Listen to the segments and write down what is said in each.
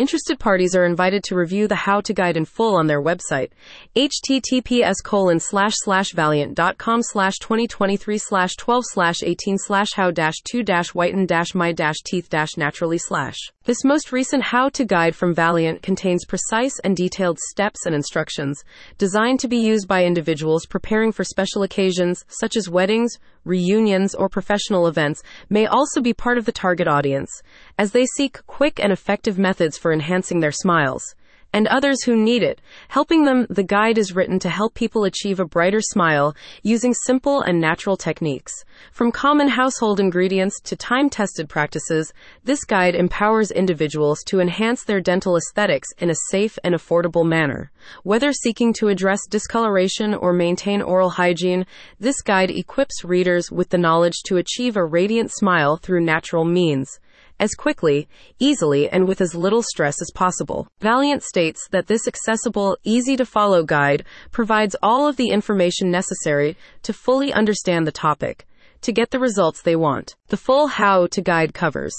Interested parties are invited to review the how to guide in full on their website, https colon slash slash valleant.com slash 2023 slash 12 slash 18 slash how dash 2 dash whiten dash my dash teeth dash naturally slash. This most recent how to guide from Valleant contains precise and detailed steps and instructions designed to be used by individuals preparing for special occasions such as weddings, reunions, or professional events may also be part of the target audience, as they seek quick and effective methods for enhancing their smiles and others who need it, helping them. The guide is written to help people achieve a brighter smile using simple and natural techniques. From common household ingredients to time tested practices, this guide empowers individuals to enhance their dental aesthetics in a safe and affordable manner. Whether seeking to address discoloration or maintain oral hygiene, this guide equips readers with the knowledge to achieve a radiant smile through natural means as quickly, easily, and with as little stress as possible. Valleant states that this accessible, easy to follow guide provides all of the information necessary to fully understand the topic to get the results they want. The full how to guide covers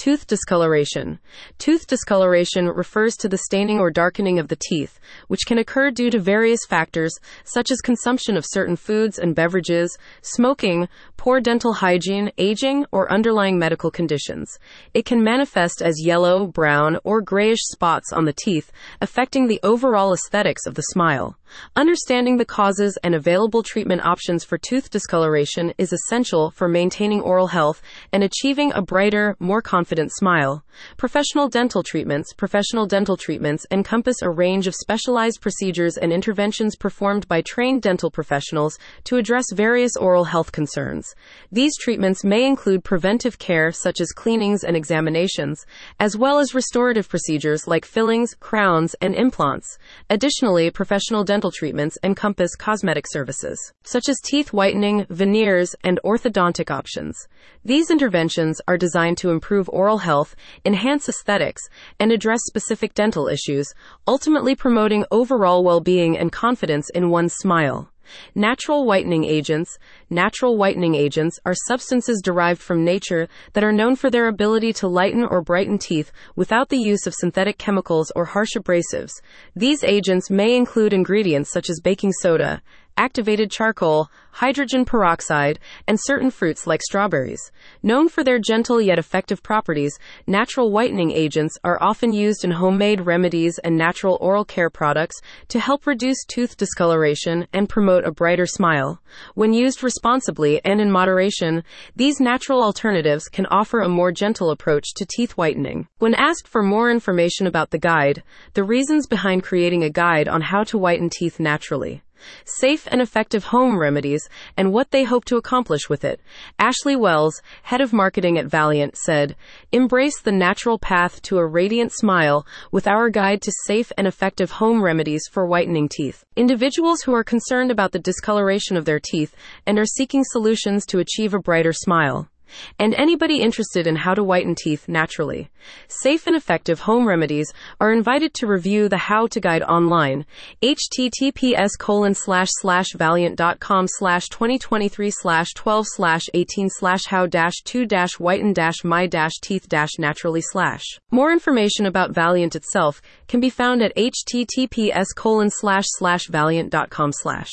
Tooth discoloration. Tooth discoloration refers to the staining or darkening of the teeth, which can occur due to various factors such as consumption of certain foods and beverages, smoking, poor dental hygiene, aging, or underlying medical conditions. It can manifest as yellow, brown, or grayish spots on the teeth, affecting the overall aesthetics of the smile. Understanding the causes and available treatment options for tooth discoloration is essential for maintaining oral health and achieving a brighter, more confident smile. Professional dental treatments. Professional dental treatments encompass a range of specialized procedures and interventions performed by trained dental professionals to address various oral health concerns. These treatments may include preventive care such as cleanings and examinations, as well as restorative procedures like fillings, crowns, and implants. Additionally, professional dental treatments encompass cosmetic services, such as teeth whitening, veneers, and orthodontic options. These interventions are designed to improve oral health, enhance aesthetics, and address specific dental issues, ultimately promoting overall well being and confidence in one's smile. Natural whitening agents. Natural whitening agents are substances derived from nature that are known for their ability to lighten or brighten teeth without the use of synthetic chemicals or harsh abrasives. These agents may include ingredients such as baking soda, activated charcoal, hydrogen peroxide, and certain fruits like strawberries. Known for their gentle yet effective properties, natural whitening agents are often used in homemade remedies and natural oral care products to help reduce tooth discoloration and promote a brighter smile. When used responsibly and in moderation, these natural alternatives can offer a more gentle approach to teeth whitening. When asked for more information about the guide, the reasons behind creating a guide on how to whiten teeth naturally safe and effective home remedies, and what they hope to accomplish with it. Ashley Wells, head of marketing at Valleant, said, Embrace the natural path to a radiant smile with our guide to safe and effective home remedies for whitening teeth. Individuals who are concerned about the discoloration of their teeth and are seeking solutions to achieve a brighter smile and anybody interested in how to whiten teeth naturally. Safe and effective home remedies are invited to review the how to guide online, https colon slash slash valleant.com slash 2023 slash 12 slash 18 slash how dash 2 dash whiten dash my dash teeth dash naturally slash. More information about Valleant itself can be found at https colon slash slash valleant.com slash.